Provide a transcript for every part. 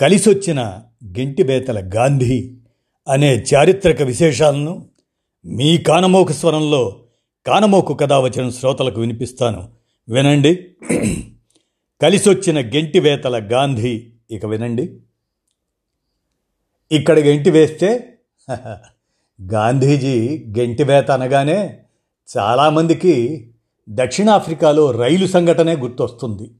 కలిసొచ్చిన గెంటిబేతల గాంధీ అనే చారిత్రక విశేషాలను మీ కానమోకు స్వరంలో కానమోకు కథ వచ్చిన శ్రోతలకు వినిపిస్తాను. వినండి. కలిసొచ్చిన గెంటివేతల గాంధీ ఇక వినండి. ఇక్కడ గెంటి వేస్తే గాంధీజీ గెంటివేత అనగానే చాలామందికి దక్షిణాఫ్రికాలో రైలు సంఘటనే గుర్తొస్తుంది.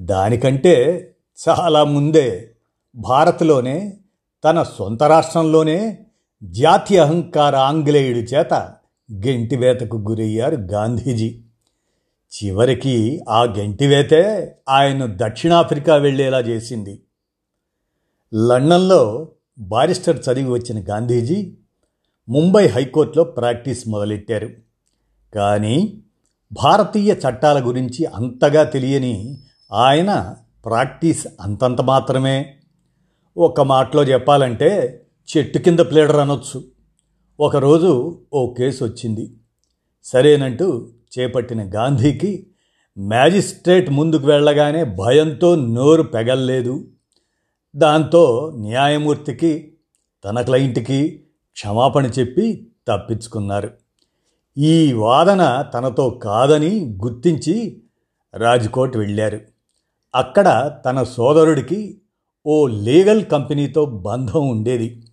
దానికంటే చాలా ముందే భారత్లోనే తన సొంత రాష్ట్రంలోనే జాతి అహంకార ఆంగ్లేయుడి చేత గెంటివేతకు గురయ్యారు గాంధీజీ. చివరికి ఆ గెంటివేతే ఆయన దక్షిణాఫ్రికా వెళ్ళేలా చేసింది. లండన్లో బారిస్టర్ చదివి వచ్చిన గాంధీజీ ముంబై హైకోర్టులో ప్రాక్టీస్ మొదలెట్టారు. కానీ భారతీయ చట్టాల గురించి అంతగా తెలియని ఆయన ప్రాక్టీస్ అంతంత మాత్రమే. ఒక మాటలో చెప్పాలంటే చెట్టు కింద ప్లేడర్ అనొచ్చు. ఒకరోజు ఓ కేసు వచ్చింది. సరేనంటూ చేపట్టిన గాంధీకి మ్యాజిస్ట్రేట్ ముందుకు వెళ్ళగానే భయంతో నోరు పెగల్లేదు. దాంతో న్యాయమూర్తికి తన క్లయింట్కి క్షమాపణ చెప్పి తప్పించుకున్నారు. ఈ వాదన తనతో కాదని గుర్తించి రాజ్కోట్ వెళ్ళారు. అక్కడ తన సోదరుడికి ఓ లీగల్ కంపెనీతో బంధం ఉండేది.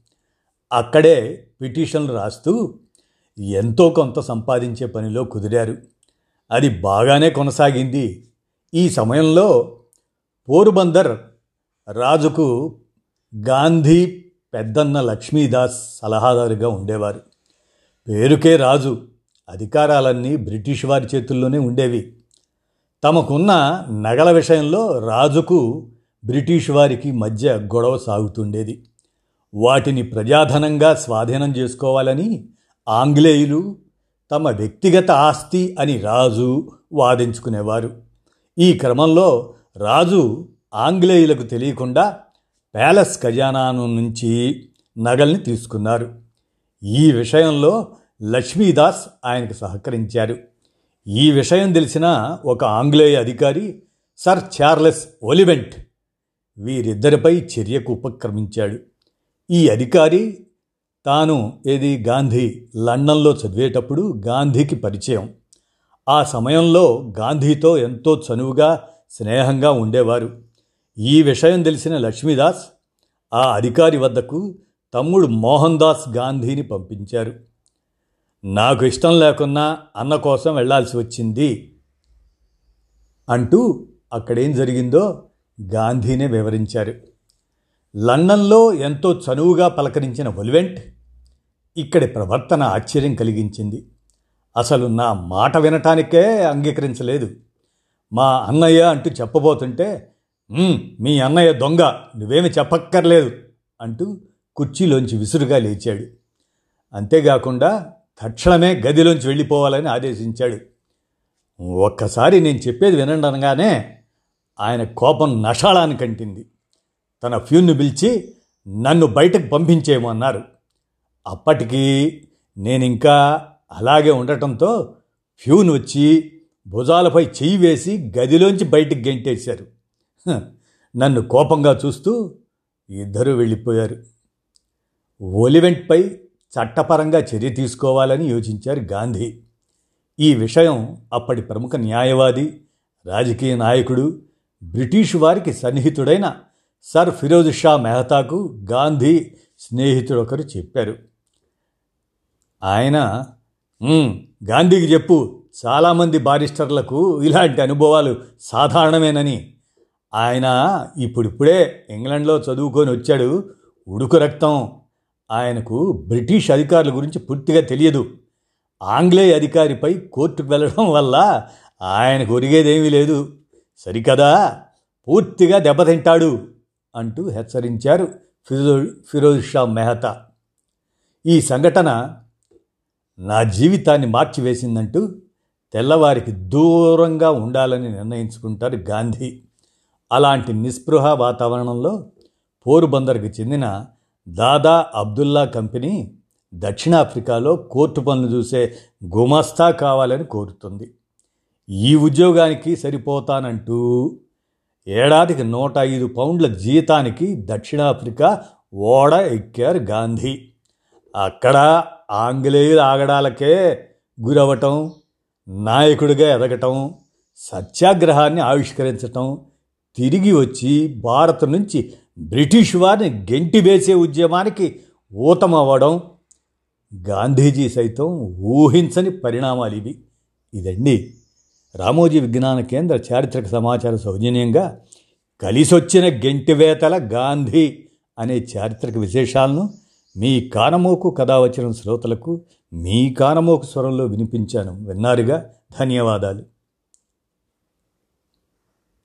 అక్కడే పిటిషన్లు రాస్తూ ఎంతో కొంత సంపాదించే పనిలో కుదిరారు. అది బాగానే కొనసాగింది. ఈ సమయంలో పోరుబందర్ రాజుకు గాంధీ పెద్దన్న లక్ష్మీదాస్ సలహాదారుగా ఉండేవారు. పేరుకే రాజు. అధికారాలన్నీ బ్రిటిష్ వారి చేతుల్లోనే ఉండేవి. తమకున్న నగల విషయంలో రాజుకు బ్రిటిష్ వారికి మధ్య గొడవ సాగుతుండేది. వాటిని ప్రజాధనంగా స్వాధీనం చేసుకోవాలని ఆంగ్లేయులు తమ వ్యక్తిగత ఆస్తి అని రాజు వాదించుకునేవారు. ఈ క్రమంలో రాజు ఆంగ్లేయులకు తెలియకుండా ప్యాలెస్ ఖజానాను నుంచి నగల్ని తీసుకున్నారు. ఈ విషయంలో లక్ష్మీదాస్ ఆయనకు సహకరించారు. ఈ విషయం తెలిసిన ఒక ఆంగ్లేయ అధికారి సర్ చార్లెస్ ఒలివెంట్ వీరిద్దరిపై చర్యకు ఉపక్రమించాడు. ఈ అధికారి తాను ఏది గాంధీ లండన్లో చదివేటప్పుడు గాంధీకి పరిచయం. ఆ సమయంలో గాంధీతో ఎంతో చనువుగా స్నేహంగా ఉండేవారు. ఈ విషయం తెలిసిన లక్ష్మీదాస్ ఆ అధికారి వద్దకు తమ్ముడు మోహన్ దాస్ గాంధీని పంపించారు. నాకు ఇష్టం లేకున్నా అన్న కోసం వెళ్ళాల్సి వచ్చింది అంటూ అక్కడేం జరిగిందో గాంధీనే వివరించారు. లండన్లో ఎంతో చనువుగా పలకరించిన ఒలివెంట్ ఇక్కడి ప్రవర్తన ఆశ్చర్యం కలిగించింది. అసలు నా మాట వినటానికే అంగీకరించలేదు. మా అన్నయ్య అంటూ చెప్పబోతుంటే మీ అన్నయ్య దొంగ నువ్వేమి చెప్పక్కర్లేదు అంటూ కుర్చీలోంచి విసురుగా లేచాడు. అంతేకాకుండా తక్షణమే గదిలోంచి వెళ్ళిపోవాలని ఆదేశించాడు. ఒక్కసారి నేను చెప్పేది వినండి అనగానే ఆయన కోపం నషాళానికి అంటింది తన ఫ్యూన్ను పిలిచి నన్ను బయటకు పంపించేయమన్నారు అప్పటికి నేను ఇంకా అలాగే ఉండటంతో ఫ్యూన్ వచ్చి భుజాలపై చెయ్యి వేసి గదిలోంచి బయటకు గెంటేశారు. నన్ను కోపంగా చూస్తూ ఇద్దరూ వెళ్ళిపోయారు. ఒలివెంట్పై చట్టపరంగా చర్య తీసుకోవాలని యోచించారు గాంధీ. ఈ విషయం అప్పటి ప్రముఖ న్యాయవాది రాజకీయ నాయకుడు బ్రిటిష్ వారికి సన్నిహితుడైన సర్ ఫిరోజ్ షా మెహతాకు గాంధీ స్నేహితుడు ఒకరు చెప్పారు. ఆయన గాంధీకి చెప్పు చాలామంది బారిస్టర్లకు ఇలాంటి అనుభవాలు సాధారణమేనని. ఆయన ఇప్పుడిప్పుడే ఇంగ్లండ్లో చదువుకొని వచ్చాడు ఉడుకు రక్తం ఆయనకు బ్రిటిష్ అధికారుల గురించి పూర్తిగా తెలియదు. ఆంగ్లేయ అధికారిపై కోర్టుకు వెళ్ళడం వల్ల ఆయనకు ఒరిగేదేమీ లేదు. సరికదా? పూర్తిగా దెబ్బతింటాడు అంటూ హెచ్చరించారు ఫిరో ఫిరోజ్ షా మెహతా. ఈ సంఘటన నా జీవితాన్ని మార్చివేసిందంటూ తెల్లవారికి దూరంగా ఉండాలని నిర్ణయించుకుంటారు గాంధీ. అలాంటి నిస్పృహ వాతావరణంలో పోరుబందర్కి చెందిన దాదా అబ్దుల్లా కంపెనీ దక్షిణాఫ్రికాలో కోర్టు పనులు చూసే గుమస్తా కావాలని కోరుతుంది. ఈ ఉద్యోగానికి సరిపోతానంటూ ఏడాదికి నూట ఐదు పౌండ్ల జీతానికి దక్షిణాఫ్రికా ఓడ ఎక్కారు గాంధీ. అక్కడ ఆంగ్లేయుల ఆగడాలకే గురవటం నాయకుడిగా ఎదగటం సత్యాగ్రహాన్ని ఆవిష్కరించటం తిరిగి వచ్చి భారత్ నుంచి బ్రిటిష్ వారిని గెంటివేసే ఉద్యమానికి ఊతమవ్వడం గాంధీజీ సైతం ఊహించని పరిణామాలు ఇవి. ఇదండి రామోజీ విజ్ఞాన కేంద్ర చారిత్రక సమాచార సౌజన్యంగా కలిసొచ్చిన గెంటివేతల గాంధీ అనే చారిత్రక విశేషాలను మీ కానమోకు కథ వచ్చిన శ్రోతలకు మీ కానమోకు స్వరంలో వినిపించాను. విన్నారుగా? ధన్యవాదాలు.